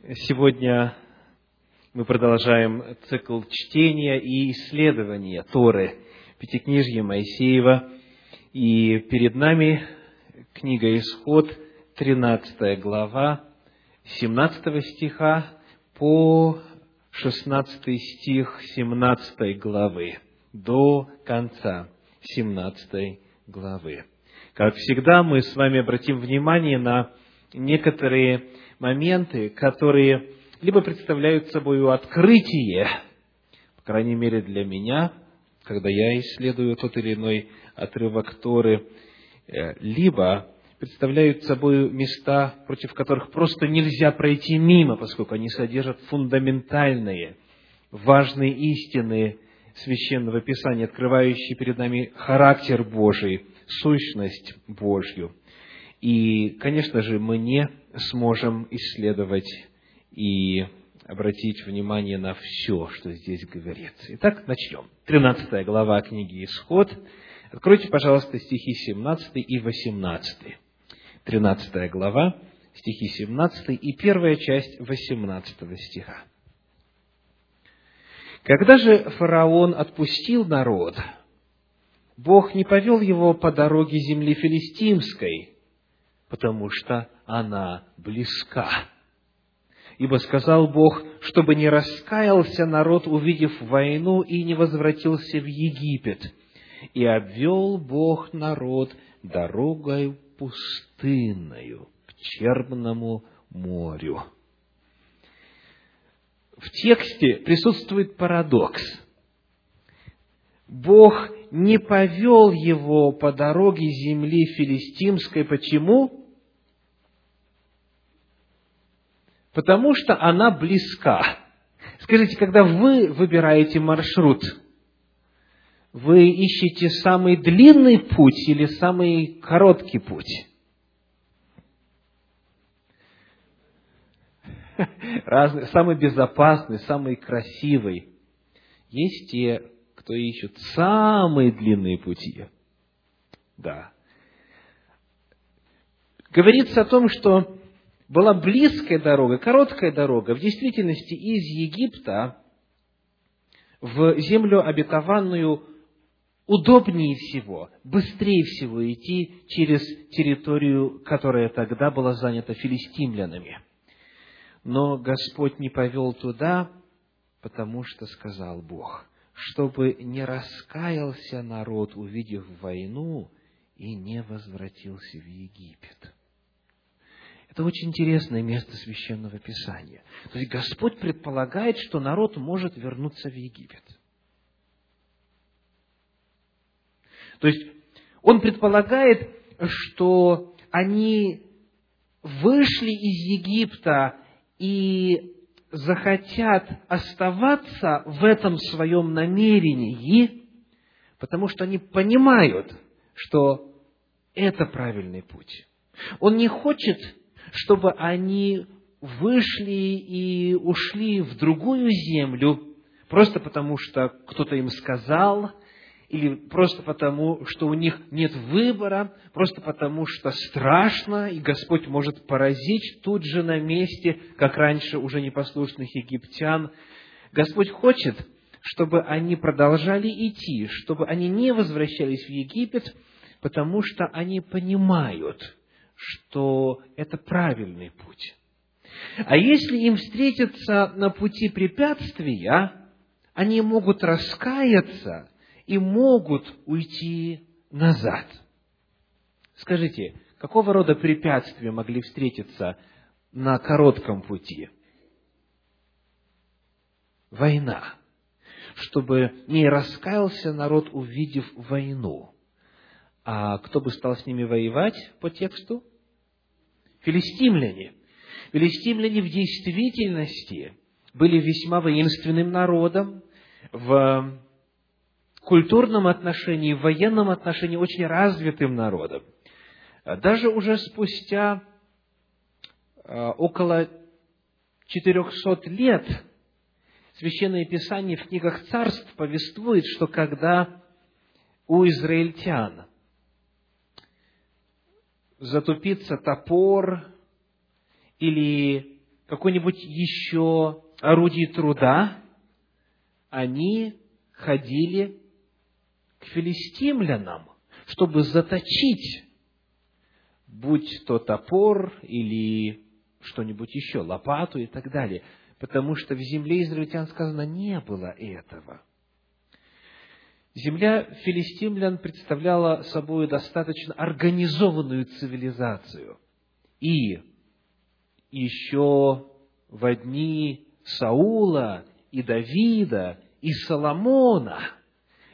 Сегодня мы продолжаем цикл чтения и исследования Торы, Пятикнижья Моисеева. И перед нами книга Исход, 13 глава, 17 стиха по 16 стих 17 главы, до конца 17 главы. Как всегда, мы с вами обратим внимание на некоторые моменты, которые либо представляют собой открытие, по крайней мере для меня, когда я исследую тот или иной отрывок Торы, э, либо представляют собой места, против которых просто нельзя пройти мимо, поскольку они содержат фундаментальные, важные истины Священного Писания, открывающие перед нами характер Божий, сущность Божью. И, конечно же, мы не сможем исследовать и обратить внимание на все, что здесь говорится. Итак, начнем. 13 глава книги «Исход». Откройте, пожалуйста, стихи 17 и 18. 13 глава, стихи 17 и первая часть 18 стиха. Когда же фараон отпустил народ, Бог не повел его по дороге земли филистимской, потому что она близка. Ибо сказал Бог, чтобы не раскаялся народ, увидев войну, и не возвратился в Египет. И обвел Бог народ дорогой пустынною к Черному морю. В тексте присутствует парадокс. Бог не повел его по дороге земли филистимской. Почему? Потому что она близка. Скажите, когда вы выбираете маршрут, вы ищете самый длинный путь или самый короткий путь? Разный, самый безопасный, самый красивый. Есть те, кто ищет самые длинные пути. Да. Говорится о том, что была близкая дорога, короткая дорога, в действительности из Египта в землю обетованную удобнее всего, быстрее всего идти через территорию, которая тогда была занята филистимлянами. Но Господь не повел туда, потому что сказал Бог – чтобы не раскаялся народ, увидев войну, и не возвратился в Египет. Это очень интересное место священного писания. То есть Господь предполагает, что народ может вернуться в Египет. То есть Он предполагает, что они вышли из Египта и захотят оставаться в этом своем намерении, потому что они понимают, что это правильный путь. Он не хочет, чтобы они вышли и ушли в другую землю, просто потому что кто-то им сказал, или просто потому, что у них нет выбора, просто потому, что страшно, и Господь может поразить тут же на месте, как раньше уже непослушных египтян. Господь хочет, чтобы они продолжали идти, чтобы они не возвращались в Египет, потому что они понимают, что это правильный путь. А если им встретиться на пути препятствия, они могут раскаяться и могут уйти назад. Скажите, какого рода препятствия могли встретиться на коротком пути? Война. Чтобы не раскаялся народ, увидев войну. А кто бы стал с ними воевать по тексту? Филистимляне. Филистимляне в действительности были весьма воинственным народом. В культурном отношении, в военном отношении очень развитым народом. Даже уже спустя а, около 400 лет Священное Писание в книгах царств повествует, что когда у израильтян затупится топор или какое-нибудь еще орудие труда, они ходили к филистимлянам, чтобы заточить, будь то топор или что-нибудь еще, лопату и так далее, потому что в земле израильтян сказано не было этого. Земля филистимлян представляла собой достаточно организованную цивилизацию. И еще в дни Саула и Давида и Соломона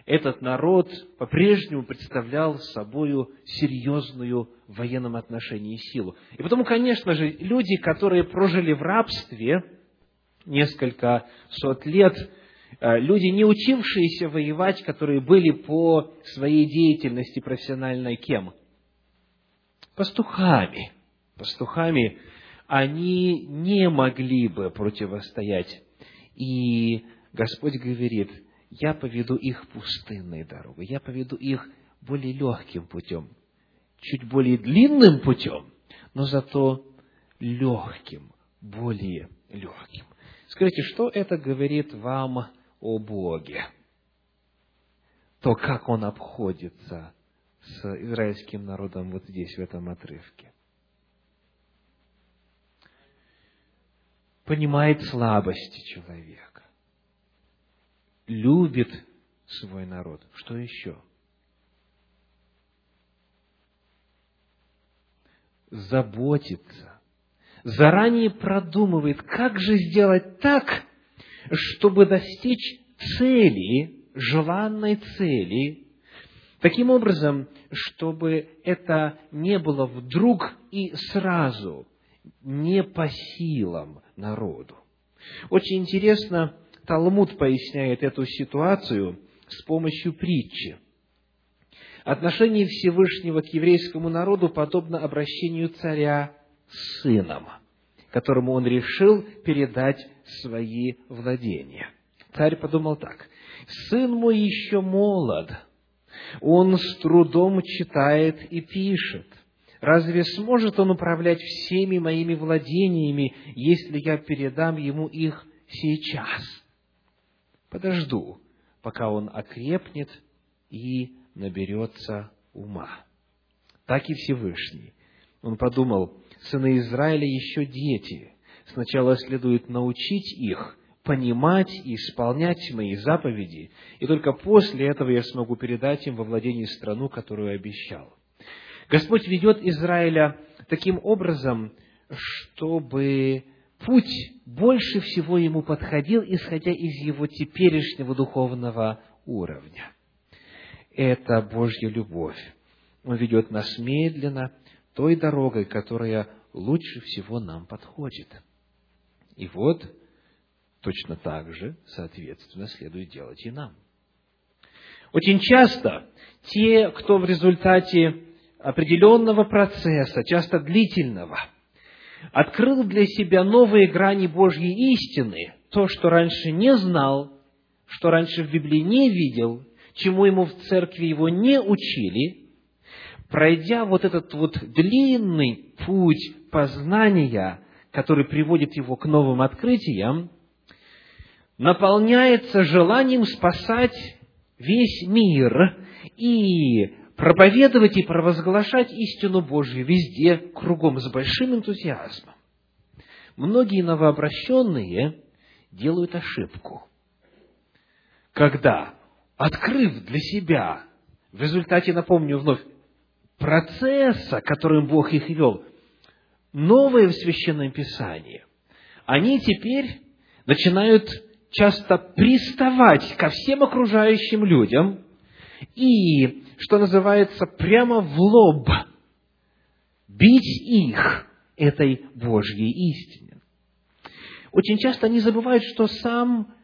этот народ по-прежнему представлял собою серьезную в военном отношении силу. И потому, конечно же, люди, которые прожили в рабстве несколько сот лет, люди, не учившиеся воевать, которые были по своей деятельности профессиональной кем? Пастухами. Пастухами они не могли бы противостоять. И Господь говорит, я поведу их пустынной дорогой, я поведу их более легким путем, чуть более длинным путем, но зато легким, более легким. Скажите, что это говорит вам о Боге? То, как Он обходится с израильским народом вот здесь, в этом отрывке. Понимает слабости человека. Любит свой народ. Что еще? Заботится заранее продумывает, как же сделать так, чтобы достичь цели, желанной цели, таким образом, чтобы это не было вдруг и сразу, не по силам народу. Очень интересно, Талмуд поясняет эту ситуацию с помощью притчи. Отношение Всевышнего к еврейскому народу подобно обращению царя сыном, которому он решил передать свои владения. Царь подумал так, сын мой еще молод, он с трудом читает и пишет. Разве сможет он управлять всеми моими владениями, если я передам ему их сейчас? Подожду, пока он окрепнет и наберется ума. Так и Всевышний. Он подумал, сыны Израиля еще дети. Сначала следует научить их понимать и исполнять мои заповеди, и только после этого я смогу передать им во владение страну, которую обещал. Господь ведет Израиля таким образом, чтобы путь больше всего ему подходил, исходя из его теперешнего духовного уровня. Это Божья любовь. Он ведет нас медленно, той дорогой, которая лучше всего нам подходит. И вот, точно так же, соответственно, следует делать и нам. Очень часто те, кто в результате определенного процесса, часто длительного, открыл для себя новые грани Божьей истины, то, что раньше не знал, что раньше в Библии не видел, чему ему в церкви его не учили – пройдя вот этот вот длинный путь познания, который приводит его к новым открытиям, наполняется желанием спасать весь мир и проповедовать и провозглашать истину Божью везде, кругом, с большим энтузиазмом. Многие новообращенные делают ошибку, когда, открыв для себя, в результате, напомню вновь, процесса, которым Бог их вел, новое в Священном Писании, они теперь начинают часто приставать ко всем окружающим людям и, что называется, прямо в лоб бить их этой Божьей истине. Очень часто они забывают, что сам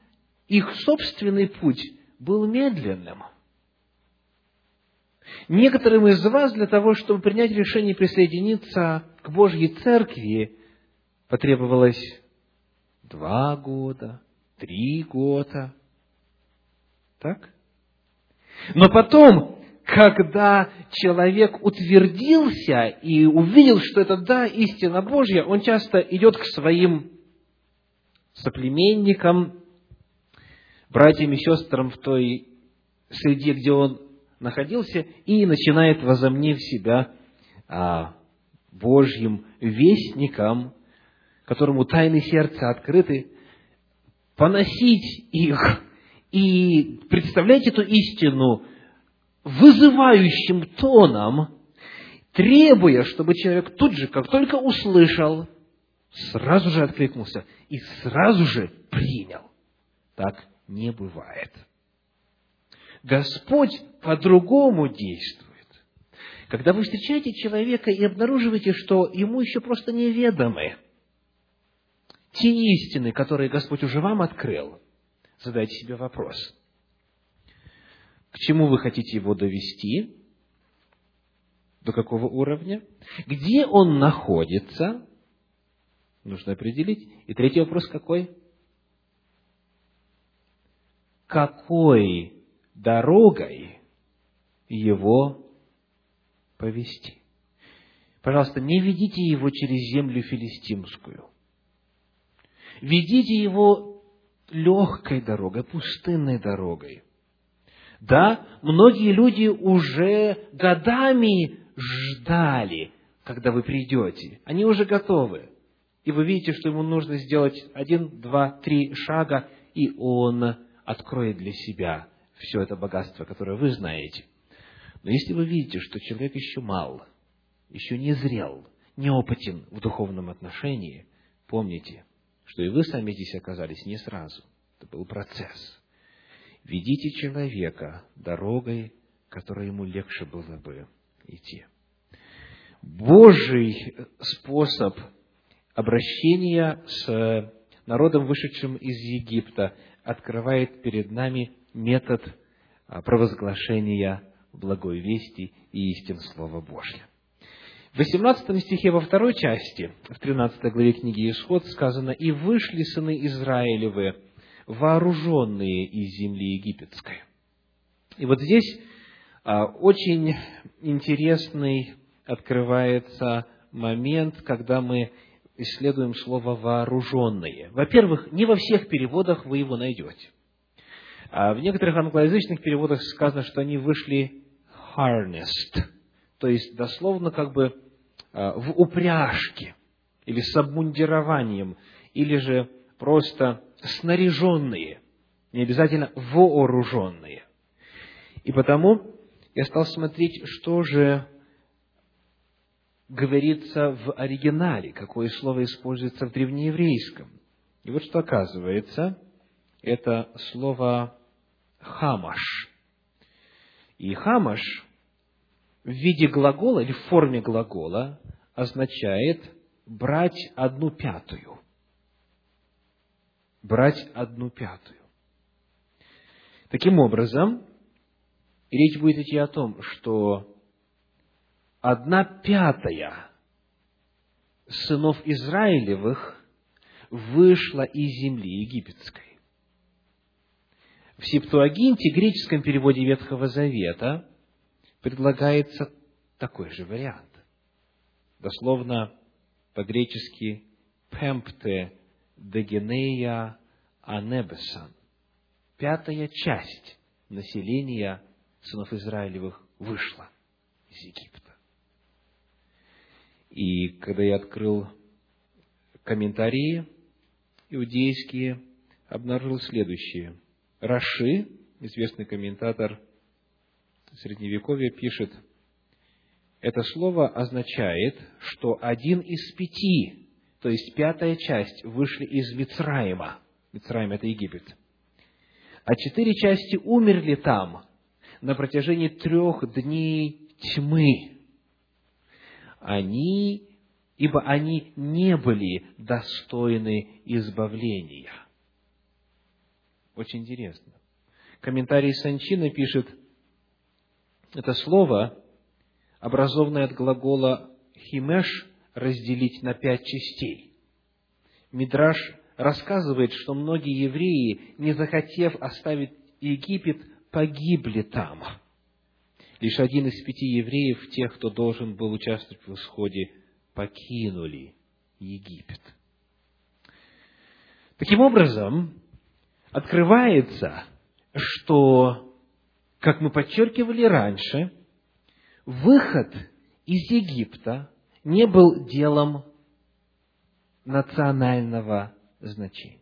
их собственный путь был медленным – Некоторым из вас для того, чтобы принять решение присоединиться к Божьей Церкви, потребовалось два года, три года. Так? Но потом, когда человек утвердился и увидел, что это да, истина Божья, он часто идет к своим соплеменникам, братьям и сестрам в той среде, где он находился, и начинает, возомнив себя а, Божьим вестником, которому тайны сердца открыты, поносить их и представлять эту истину вызывающим тоном, требуя, чтобы человек тут же, как только услышал, сразу же откликнулся и сразу же принял. Так не бывает. Господь по-другому действует. Когда вы встречаете человека и обнаруживаете, что ему еще просто неведомы те истины, которые Господь уже вам открыл, задайте себе вопрос. К чему вы хотите его довести? До какого уровня? Где он находится? Нужно определить. И третий вопрос какой? Какой дорогой его повести? Пожалуйста, не ведите его через землю филистимскую. Ведите его легкой дорогой, пустынной дорогой. Да, многие люди уже годами ждали, когда вы придете. Они уже готовы. И вы видите, что ему нужно сделать один, два, три шага, и он откроет для себя все это богатство, которое вы знаете. Но если вы видите, что человек еще мал, еще не зрел, неопытен в духовном отношении, помните, что и вы сами здесь оказались не сразу. Это был процесс. Ведите человека дорогой, которой ему легче было бы идти. Божий способ обращения с народом, вышедшим из Египта, открывает перед нами метод а, провозглашения благой вести и истин Слова Божьего. В 18 стихе во второй части, в 13 главе книги Исход сказано, «И вышли сыны Израилевы, вооруженные из земли египетской». И вот здесь а, очень интересный открывается момент, когда мы исследуем слово «вооруженные». Во-первых, не во всех переводах вы его найдете. А в некоторых англоязычных переводах сказано, что они вышли harnessed, то есть дословно как бы а, в упряжке, или с обмундированием, или же просто снаряженные, не обязательно вооруженные. И потому я стал смотреть, что же говорится в оригинале, какое слово используется в древнееврейском. И вот что оказывается, это слово хамаш. И хамаш в виде глагола или в форме глагола означает брать одну пятую. Брать одну пятую. Таким образом, речь будет идти о том, что одна пятая сынов Израилевых вышла из земли египетской. В Септуагинте, греческом переводе Ветхого Завета, предлагается такой же вариант. Дословно по-гречески «пемпте дегенея анебесан». Пятая часть населения сынов Израилевых вышла из Египта. И когда я открыл комментарии иудейские, обнаружил следующее. Раши, известный комментатор Средневековья, пишет, это слово означает, что один из пяти, то есть пятая часть, вышли из Мицраима. Мицраим – это Египет. А четыре части умерли там на протяжении трех дней тьмы они, ибо они не были достойны избавления. Очень интересно. Комментарий Санчина пишет, это слово, образованное от глагола «химеш» разделить на пять частей. Мидраш рассказывает, что многие евреи, не захотев оставить Египет, погибли там. Лишь один из пяти евреев, тех, кто должен был участвовать в исходе, покинули Египет. Таким образом, открывается, что, как мы подчеркивали раньше, выход из Египта не был делом национального значения.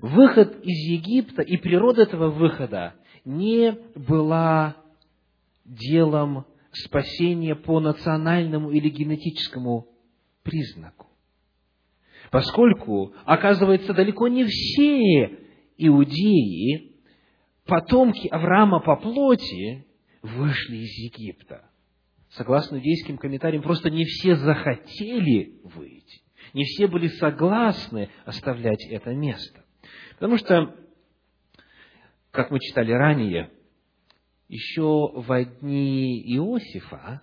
Выход из Египта и природа этого выхода не была делом спасения по национальному или генетическому признаку. Поскольку, оказывается, далеко не все иудеи, потомки Авраама по плоти, вышли из Египта. Согласно иудейским комментариям, просто не все захотели выйти. Не все были согласны оставлять это место. Потому что, как мы читали ранее, еще в дни Иосифа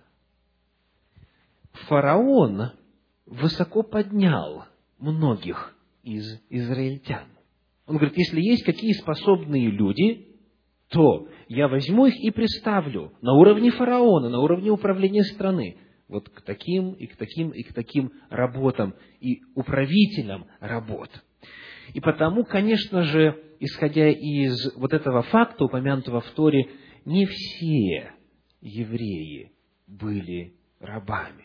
фараон высоко поднял многих из израильтян. Он говорит, если есть какие способные люди, то я возьму их и представлю на уровне фараона, на уровне управления страны, вот к таким и к таким и к таким работам и управителям работ. И потому, конечно же, исходя из вот этого факта, упомянутого в Торе, не все евреи были рабами.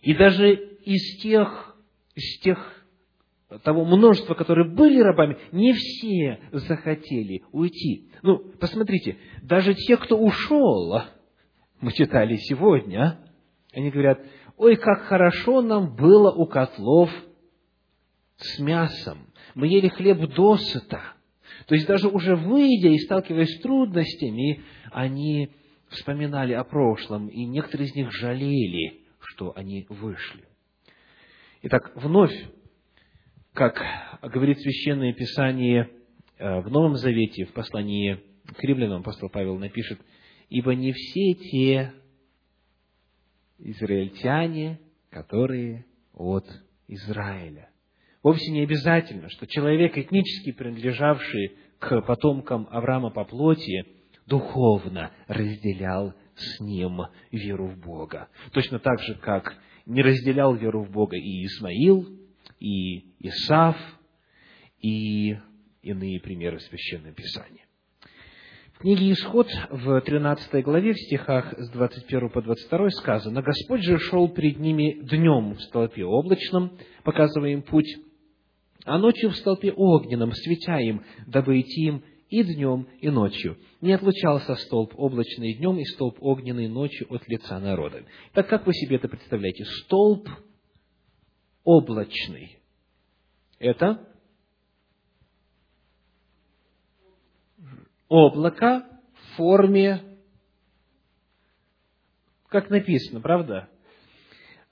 И даже из тех, из тех того множества, которые были рабами, не все захотели уйти. Ну, посмотрите, даже те, кто ушел, мы читали сегодня, они говорят, ой, как хорошо нам было у котлов с мясом. Мы ели хлеб досыта. То есть даже уже выйдя и сталкиваясь с трудностями, они вспоминали о прошлом, и некоторые из них жалели, что они вышли. Итак, вновь как говорит Священное Писание э, в Новом Завете, в послании к римлянам апостол Павел напишет, «Ибо не все те израильтяне, которые от Израиля». Вовсе не обязательно, что человек, этнически принадлежавший к потомкам Авраама по плоти, духовно разделял с ним веру в Бога. Точно так же, как не разделял веру в Бога и Исмаил, и Исав, и иные примеры Священного Писания. В книге Исход в 13 главе, в стихах с 21 по 22 сказано, «Господь же шел перед ними днем в столпе облачном, показывая им путь, а ночью в столпе огненном, светя им, дабы идти им и днем, и ночью. Не отлучался столб облачный днем и столб огненный ночью от лица народа». Так как вы себе это представляете? Столб облачный. Это облако в форме, как написано, правда?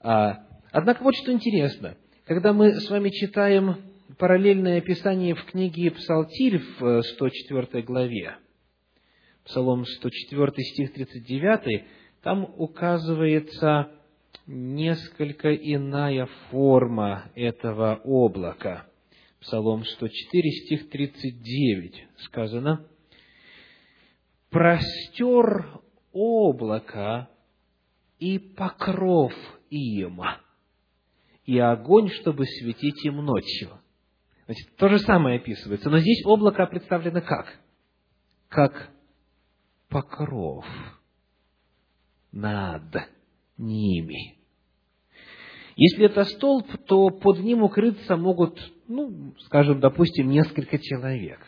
А, однако вот что интересно. Когда мы с вами читаем параллельное описание в книге Псалтирь в 104 главе, Псалом 104 стих 39, там указывается несколько иная форма этого облака. Псалом 104, стих 39 сказано, «Простер облако и покров им, и огонь, чтобы светить им ночью». Значит, то же самое описывается, но здесь облако представлено как? Как покров над ними. Если это столб, то под ним укрыться могут, ну, скажем, допустим, несколько человек.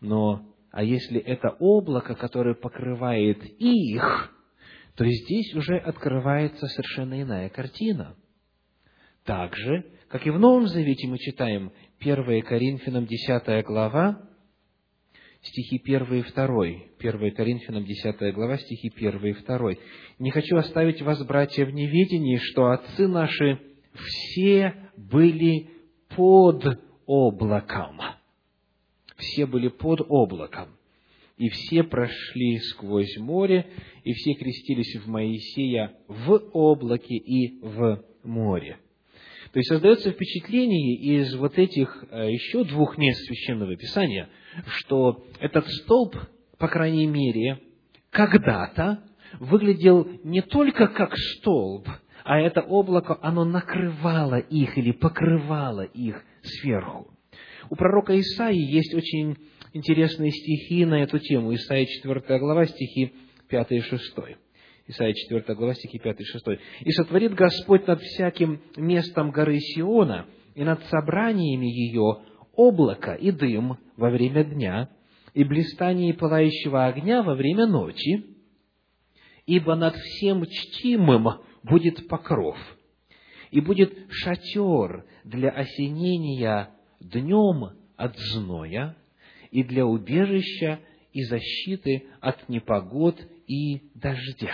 Но, а если это облако, которое покрывает их, то здесь уже открывается совершенно иная картина. Так же, как и в Новом Завете мы читаем 1 Коринфянам 10 глава, стихи 1 и 2. 1 Коринфянам 10 глава, стихи 1 и 2. «Не хочу оставить вас, братья, в неведении, что отцы наши все были под облаком». Все были под облаком. И все прошли сквозь море, и все крестились в Моисея в облаке и в море. То есть создается впечатление из вот этих э, еще двух мест Священного Писания, что этот столб, по крайней мере, когда-то выглядел не только как столб, а это облако, оно накрывало их или покрывало их сверху. У пророка Исаии есть очень интересные стихи на эту тему. Исаия 4 глава, стихи 5 и 6. Исайя 4 глава, стихи 5 и 6. «И сотворит Господь над всяким местом горы Сиона и над собраниями ее облако и дым во время дня, и блистание пылающего огня во время ночи, ибо над всем чтимым будет покров, и будет шатер для осенения днем от зноя, и для убежища и защиты от непогод и дождя.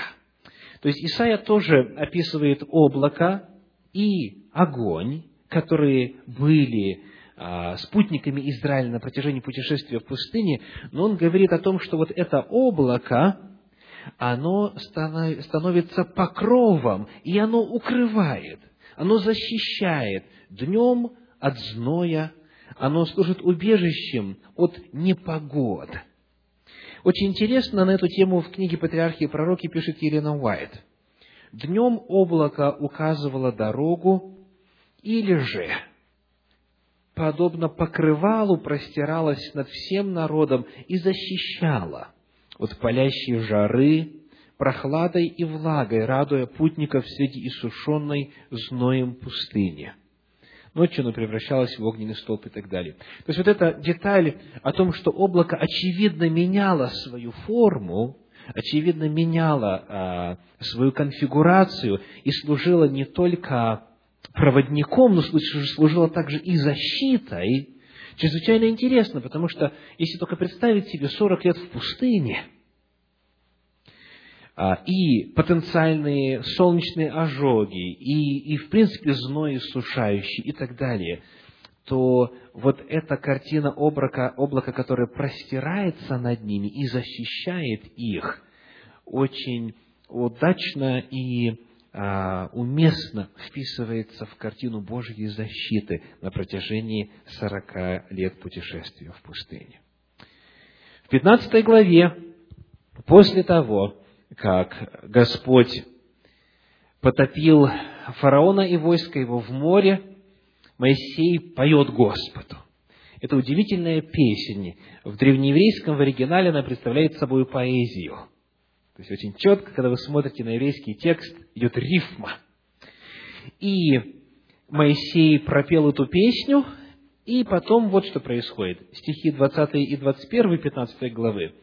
То есть Исаия тоже описывает облако и огонь, которые были а, спутниками Израиля на протяжении путешествия в пустыне, но он говорит о том, что вот это облако, оно становится покровом, и оно укрывает, оно защищает днем от зноя, оно служит убежищем от непогод. Очень интересно на эту тему в книге «Патриархи и пророки» пишет Елена Уайт. Днем облако указывало дорогу, или же, подобно покрывалу, простиралось над всем народом и защищало от палящей жары, прохладой и влагой, радуя путников среди иссушенной зноем пустыни – ночью оно превращалось в огненный столб и так далее. То есть вот эта деталь о том, что облако очевидно меняло свою форму, очевидно меняло а, свою конфигурацию и служило не только проводником, но служило также и защитой, чрезвычайно интересно, потому что если только представить себе 40 лет в пустыне – и потенциальные солнечные ожоги, и, и в принципе зной иссушающий и так далее, то вот эта картина облака, облака, которое простирается над ними и защищает их, очень удачно и а, уместно вписывается в картину Божьей защиты на протяжении сорока лет путешествия в пустыне. В пятнадцатой главе, после того, как Господь потопил фараона и войско его в море, Моисей поет Господу. Это удивительная песня. В древнееврейском в оригинале она представляет собой поэзию. То есть очень четко, когда вы смотрите на еврейский текст, идет рифма. И Моисей пропел эту песню, и потом вот что происходит. Стихи 20 и 21 15 главы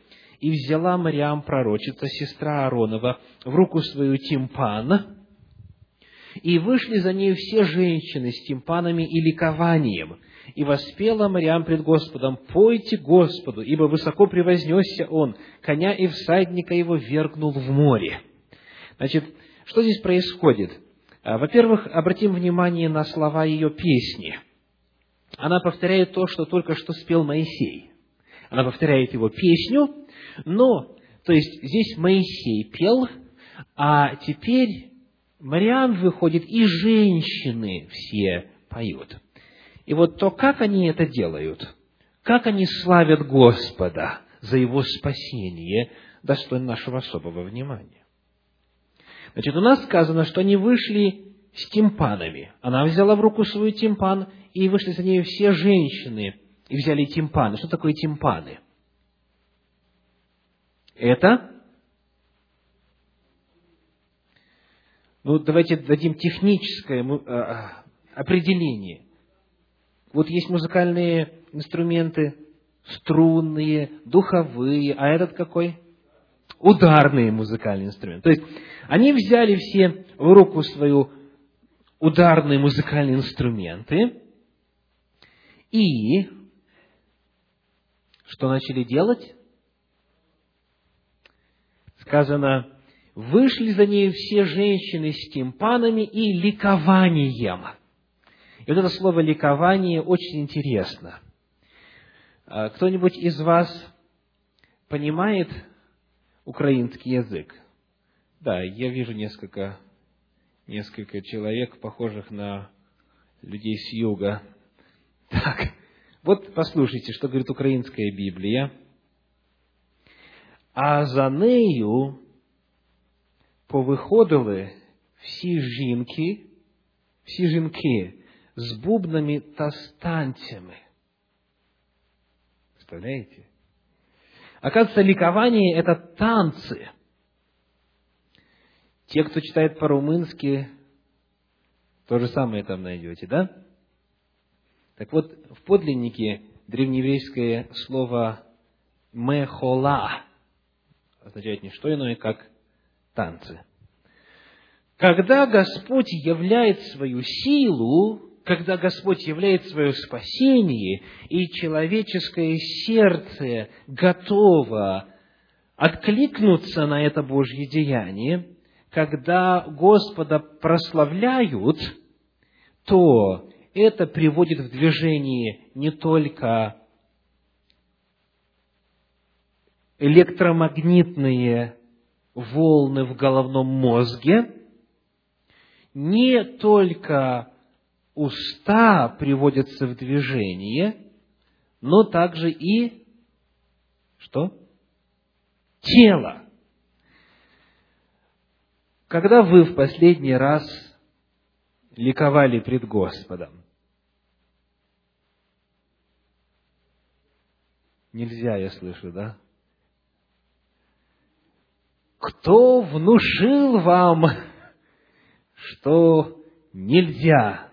и взяла Мариам, пророчица, сестра Ааронова, в руку свою тимпан, и вышли за нею все женщины с тимпанами и ликованием, и воспела Мариам пред Господом, «Пойте Господу, ибо высоко превознесся Он, коня и всадника его вергнул в море». Значит, что здесь происходит? А, во-первых, обратим внимание на слова ее песни. Она повторяет то, что только что спел Моисей. Она повторяет его песню, но, то есть, здесь Моисей пел, а теперь Мариам выходит, и женщины все поют. И вот то, как они это делают, как они славят Господа за Его спасение, достойно нашего особого внимания. Значит, у нас сказано, что они вышли с тимпанами. Она взяла в руку свой тимпан, и вышли за ней все женщины, и взяли тимпаны. Что такое тимпаны? Это Ну, давайте дадим техническое э, определение. Вот есть музыкальные инструменты, струнные, духовые, а этот какой? Ударные музыкальные инструменты. То есть, они взяли все в руку свою ударные музыкальные инструменты и что начали делать? сказано, вышли за ней все женщины с тимпанами и ликованием. И вот это слово ликование очень интересно. А, кто-нибудь из вас понимает украинский язык? Да, я вижу несколько, несколько человек, похожих на людей с юга. Так, вот послушайте, что говорит украинская Библия а за нею повиходили все жинки, все жинки с бубнами та станциями. Представляете? Оказывается, ликование – это танцы. Те, кто читает по-румынски, то же самое там найдете, да? Так вот, в подлиннике древнееврейское слово «мехола» означает не что иное, как танцы. Когда Господь являет свою силу, когда Господь являет свое спасение, и человеческое сердце готово откликнуться на это Божье деяние, когда Господа прославляют, то это приводит в движение не только электромагнитные волны в головном мозге, не только уста приводятся в движение, но также и что? Тело. Когда вы в последний раз ликовали пред Господом? Нельзя, я слышу, да? Кто внушил вам, что нельзя?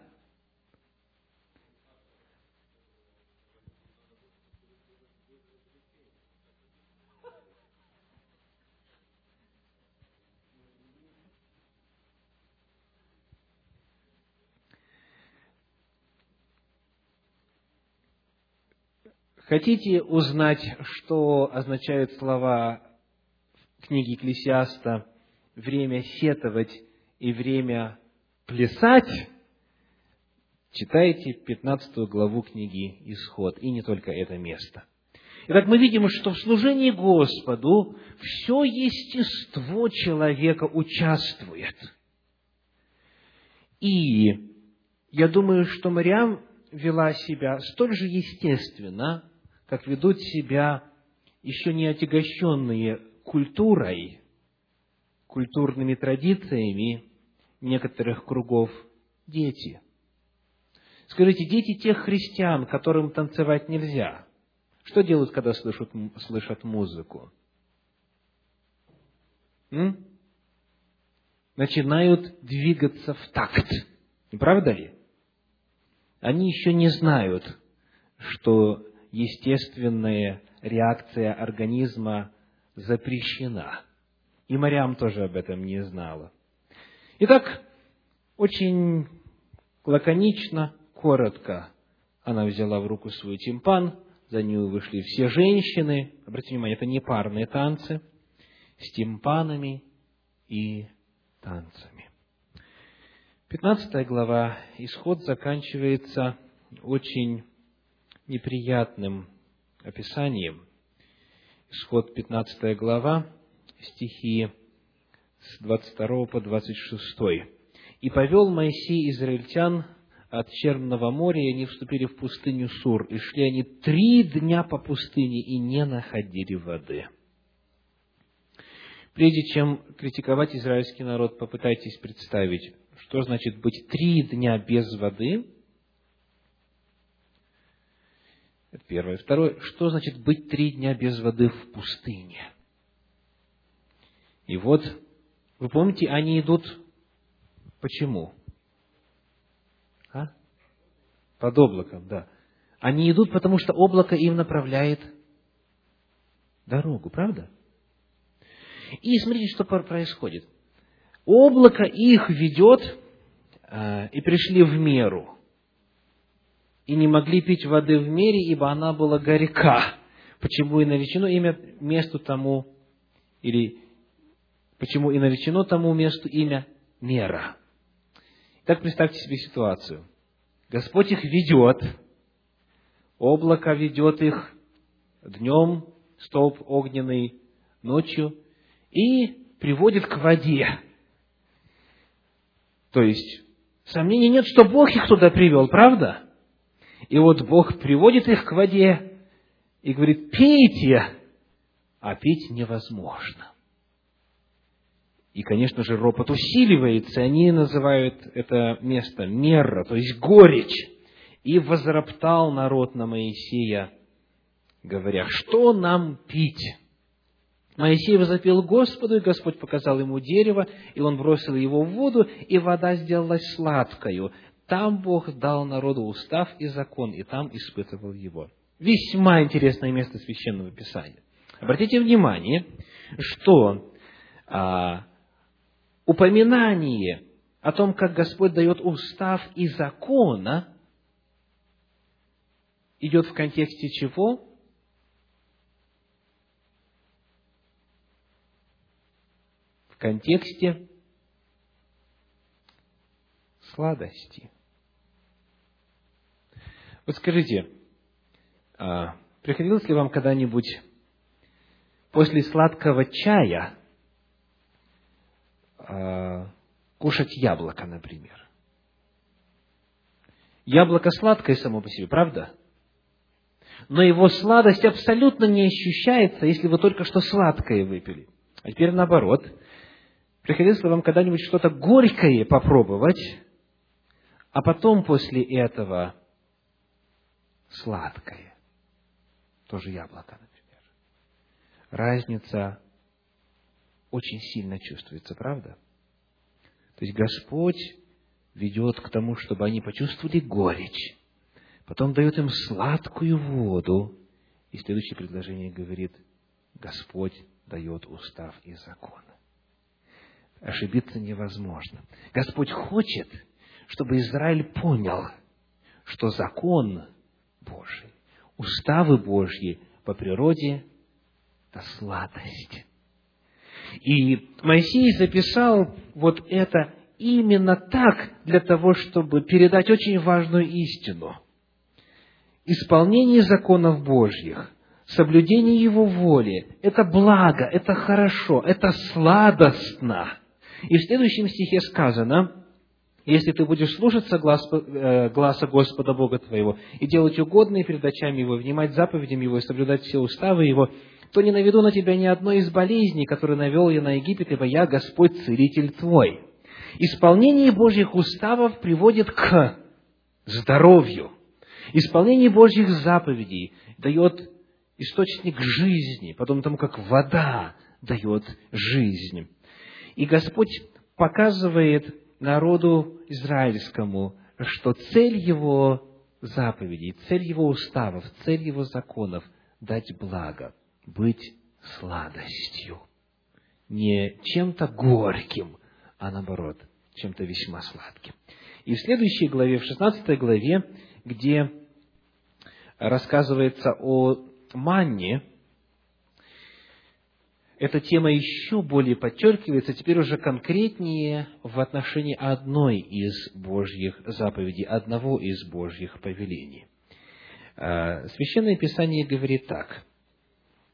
Хотите узнать, что означают слова книги Екклесиаста «время сетовать» и «время плясать»? Читайте 15 главу книги «Исход», и не только это место. Итак, мы видим, что в служении Господу все естество человека участвует. И я думаю, что Мариам вела себя столь же естественно, как ведут себя еще не отягощенные культурой, культурными традициями некоторых кругов дети. Скажите, дети тех христиан, которым танцевать нельзя, что делают, когда слышат, слышат музыку? М? Начинают двигаться в такт. Не правда ли? Они еще не знают, что естественная реакция организма запрещена. И Мариам тоже об этом не знала. Итак, очень лаконично, коротко она взяла в руку свой тимпан, за нее вышли все женщины. Обратите внимание, это не парные танцы, с тимпанами и танцами. Пятнадцатая глава, исход заканчивается очень неприятным описанием. Исход 15 глава, стихи с 22 по 26. «И повел Моисей израильтян от Черного моря, и они вступили в пустыню Сур, и шли они три дня по пустыне, и не находили воды». Прежде чем критиковать израильский народ, попытайтесь представить, что значит быть три дня без воды – Это первое. Второе, что значит быть три дня без воды в пустыне? И вот, вы помните, они идут почему? А? Под облаком, да. Они идут, потому что облако им направляет дорогу, правда? И смотрите, что происходит. Облако их ведет, э, и пришли в меру и не могли пить воды в мире, ибо она была горька. Почему и наречено имя месту тому, или почему и наречено тому месту имя мера. Так представьте себе ситуацию. Господь их ведет, облако ведет их днем, столб огненный ночью, и приводит к воде. То есть, сомнений нет, что Бог их туда привел, правда? И вот Бог приводит их к воде и говорит, пейте, а пить невозможно. И, конечно же, ропот усиливается, они называют это место мерра, то есть горечь. И возроптал народ на Моисея, говоря, что нам пить? Моисей возопил Господу, и Господь показал ему дерево, и он бросил его в воду, и вода сделалась сладкою. Там Бог дал народу устав и закон, и там испытывал его. Весьма интересное место священного писания. Обратите внимание, что а, упоминание о том, как Господь дает устав и закона, идет в контексте чего? В контексте сладости. Вот скажите, а, приходилось ли вам когда-нибудь после сладкого чая а, кушать яблоко, например? Яблоко сладкое само по себе, правда? Но его сладость абсолютно не ощущается, если вы только что сладкое выпили. А теперь наоборот. Приходилось ли вам когда-нибудь что-то горькое попробовать, а потом после этого сладкое? Тоже яблоко, например. Разница очень сильно чувствуется, правда? То есть Господь ведет к тому, чтобы они почувствовали горечь, потом дает им сладкую воду, и следующее предложение говорит, Господь дает устав и закон. Ошибиться невозможно. Господь хочет, чтобы Израиль понял, что закон Божий, уставы Божьи по природе – это сладость. И Моисей записал вот это именно так, для того, чтобы передать очень важную истину – исполнение законов Божьих, соблюдение Его воли – это благо, это хорошо, это сладостно. И в следующем стихе сказано, если ты будешь слушаться глаз, э, гласа Господа Бога твоего и делать угодные перед очами Его, внимать заповедям Его и соблюдать все уставы Его, то не наведу на тебя ни одной из болезней, которые навел я на Египет, ибо я Господь, Целитель твой. Исполнение Божьих уставов приводит к здоровью – Исполнение Божьих заповедей дает источник жизни, подобно тому, как вода дает жизнь. И Господь показывает народу израильскому, что цель его заповедей, цель его уставов, цель его законов – дать благо, быть сладостью. Не чем-то горьким, а наоборот, чем-то весьма сладким. И в следующей главе, в 16 главе, где рассказывается о манне, эта тема еще более подчеркивается, теперь уже конкретнее в отношении одной из Божьих заповедей, одного из Божьих повелений. А, Священное Писание говорит так,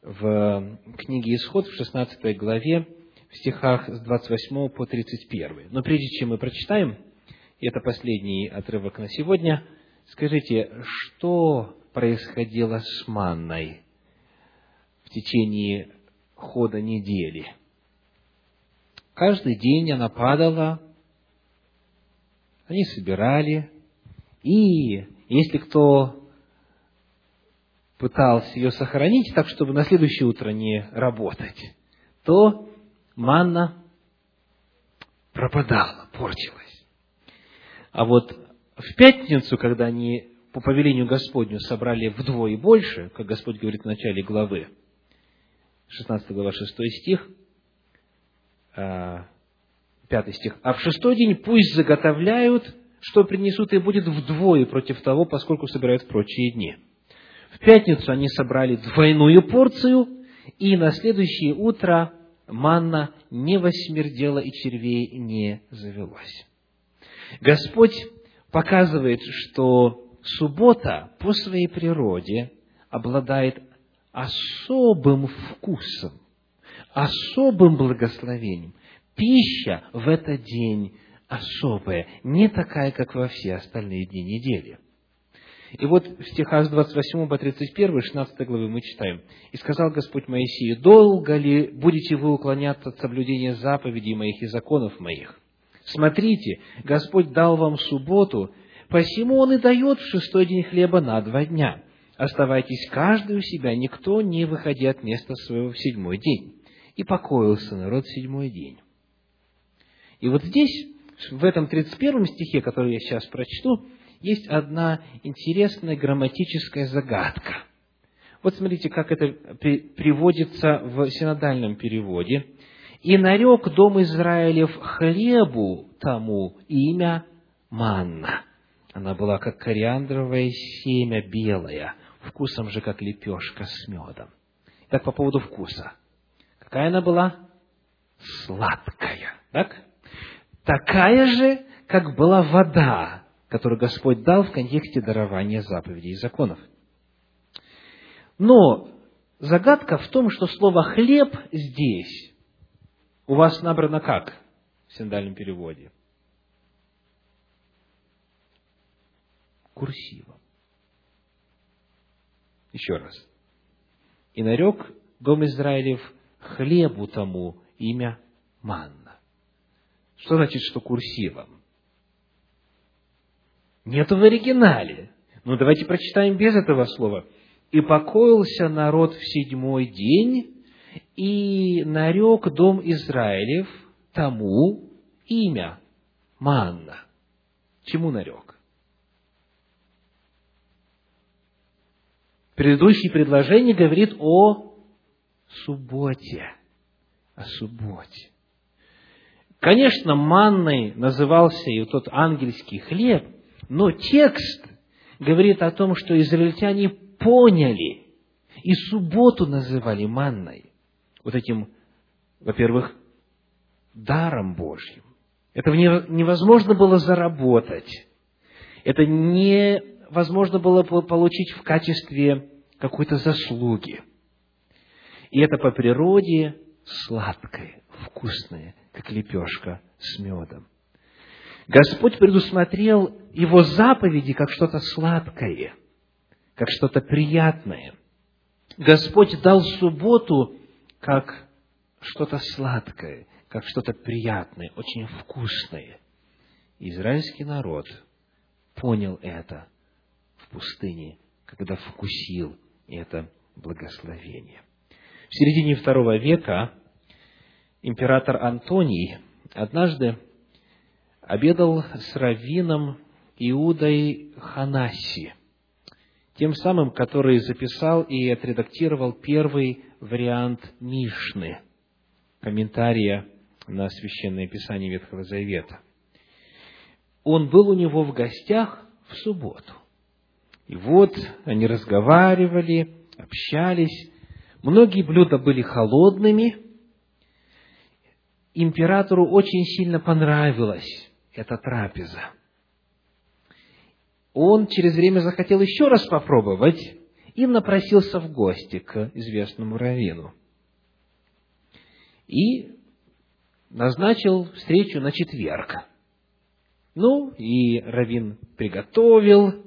в книге Исход, в 16 главе, в стихах с 28 по 31. Но прежде чем мы прочитаем, и это последний отрывок на сегодня, скажите, что происходило с манной в течение хода недели. Каждый день она падала, они собирали, и если кто пытался ее сохранить так, чтобы на следующее утро не работать, то манна пропадала, портилась. А вот в пятницу, когда они по повелению Господню собрали вдвое больше, как Господь говорит в начале главы, 16 глава, 6 стих, 5 а, стих. «А в шестой день пусть заготовляют, что принесут, и будет вдвое против того, поскольку собирают в прочие дни». В пятницу они собрали двойную порцию, и на следующее утро манна не восмердела и червей не завелось. Господь показывает, что суббота по своей природе обладает особым вкусом, особым благословением. Пища в этот день особая, не такая, как во все остальные дни недели. И вот в стихах с 28 по 31, 16 главы мы читаем. «И сказал Господь Моисею, долго ли будете вы уклоняться от соблюдения заповедей моих и законов моих? Смотрите, Господь дал вам субботу, посему Он и дает в шестой день хлеба на два дня. Оставайтесь каждый у себя, никто не выходя от места своего в седьмой день. И покоился народ в седьмой день». И вот здесь, в этом 31 стихе, который я сейчас прочту, есть одна интересная грамматическая загадка. Вот смотрите, как это приводится в синодальном переводе. «И нарек дом Израилев хлебу тому имя манна». Она была как кориандровое семя белое, вкусом же как лепешка с медом. Так, по поводу вкуса. Какая она была? Сладкая. Так? Такая же, как была вода, который Господь дал в контексте дарования заповедей и законов. Но загадка в том, что слово «хлеб» здесь у вас набрано как в синдальном переводе? Курсивом. Еще раз. «И нарек дом Израилев хлебу тому имя манна». Что значит, что курсивом? Нету в оригинале. Ну, давайте прочитаем без этого слова. «И покоился народ в седьмой день, и нарек дом Израилев тому имя Манна». Чему нарек? Предыдущее предложение говорит о субботе. О субботе. Конечно, манной назывался и тот ангельский хлеб, но текст говорит о том, что израильтяне поняли и субботу называли манной. Вот этим, во-первых, даром Божьим. Это невозможно было заработать. Это невозможно было получить в качестве какой-то заслуги. И это по природе сладкое, вкусное, как лепешка с медом. Господь предусмотрел его заповеди как что-то сладкое, как что-то приятное. Господь дал субботу как что-то сладкое, как что-то приятное, очень вкусное. Израильский народ понял это пустыне, когда вкусил это благословение. В середине второго века император Антоний однажды обедал с раввином Иудой Ханаси, тем самым, который записал и отредактировал первый вариант Мишны, комментария на Священное Писание Ветхого Завета. Он был у него в гостях в субботу. И вот они разговаривали, общались. Многие блюда были холодными. Императору очень сильно понравилось эта трапеза. Он через время захотел еще раз попробовать и напросился в гости к известному раввину. И назначил встречу на четверг. Ну, и раввин приготовил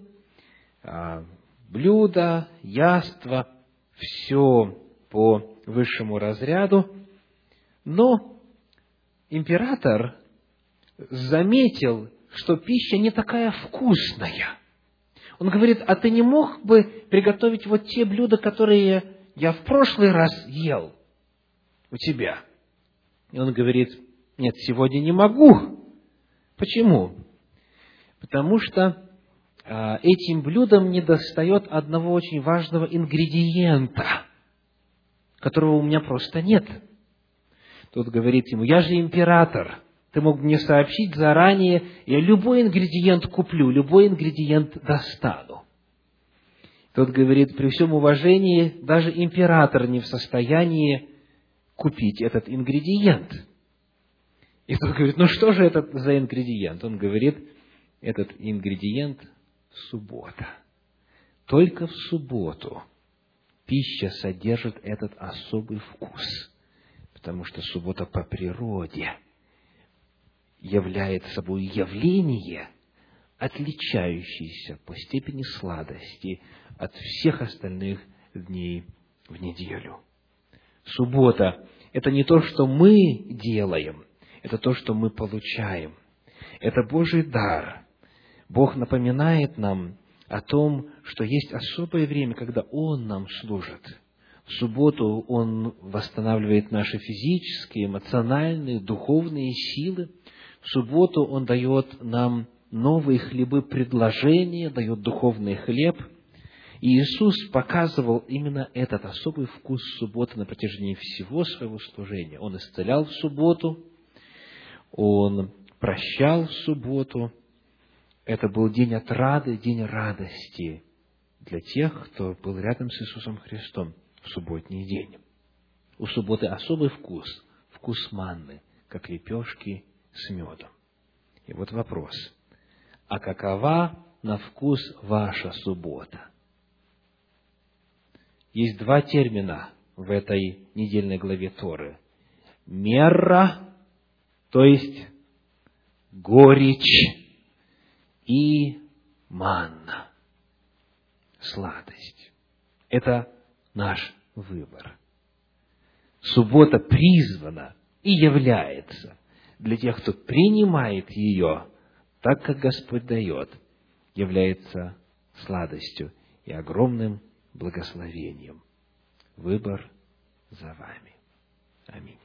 блюда, яства, все по высшему разряду. Но император заметил, что пища не такая вкусная. Он говорит, а ты не мог бы приготовить вот те блюда, которые я в прошлый раз ел у тебя? И он говорит, нет, сегодня не могу. Почему? Потому что а, этим блюдам не достает одного очень важного ингредиента, которого у меня просто нет. Тот говорит ему, я же император, ты мог мне сообщить заранее, я любой ингредиент куплю, любой ингредиент достану. Тот говорит, при всем уважении, даже император не в состоянии купить этот ингредиент. И тот говорит, ну что же это за ингредиент? Он говорит, этот ингредиент – суббота. Только в субботу пища содержит этот особый вкус, потому что суббота по природе – является собой явление отличающийся по степени сладости от всех остальных дней в неделю. Суббота – это не то, что мы делаем, это то, что мы получаем. Это Божий дар. Бог напоминает нам о том, что есть особое время, когда Он нам служит. В субботу Он восстанавливает наши физические, эмоциональные, духовные силы. В субботу Он дает нам новые хлебы предложения, дает духовный хлеб. И Иисус показывал именно этот особый вкус субботы на протяжении всего своего служения. Он исцелял в субботу, Он прощал в субботу. Это был день отрады, день радости для тех, кто был рядом с Иисусом Христом в субботний день. У субботы особый вкус, вкус манны, как лепешки с медом. И вот вопрос, а какова на вкус ваша суббота? Есть два термина в этой недельной главе Торы. Мера, то есть горечь, и манна, сладость. Это наш выбор. Суббота призвана и является для тех, кто принимает ее так, как Господь дает, является сладостью и огромным благословением. Выбор за вами. Аминь.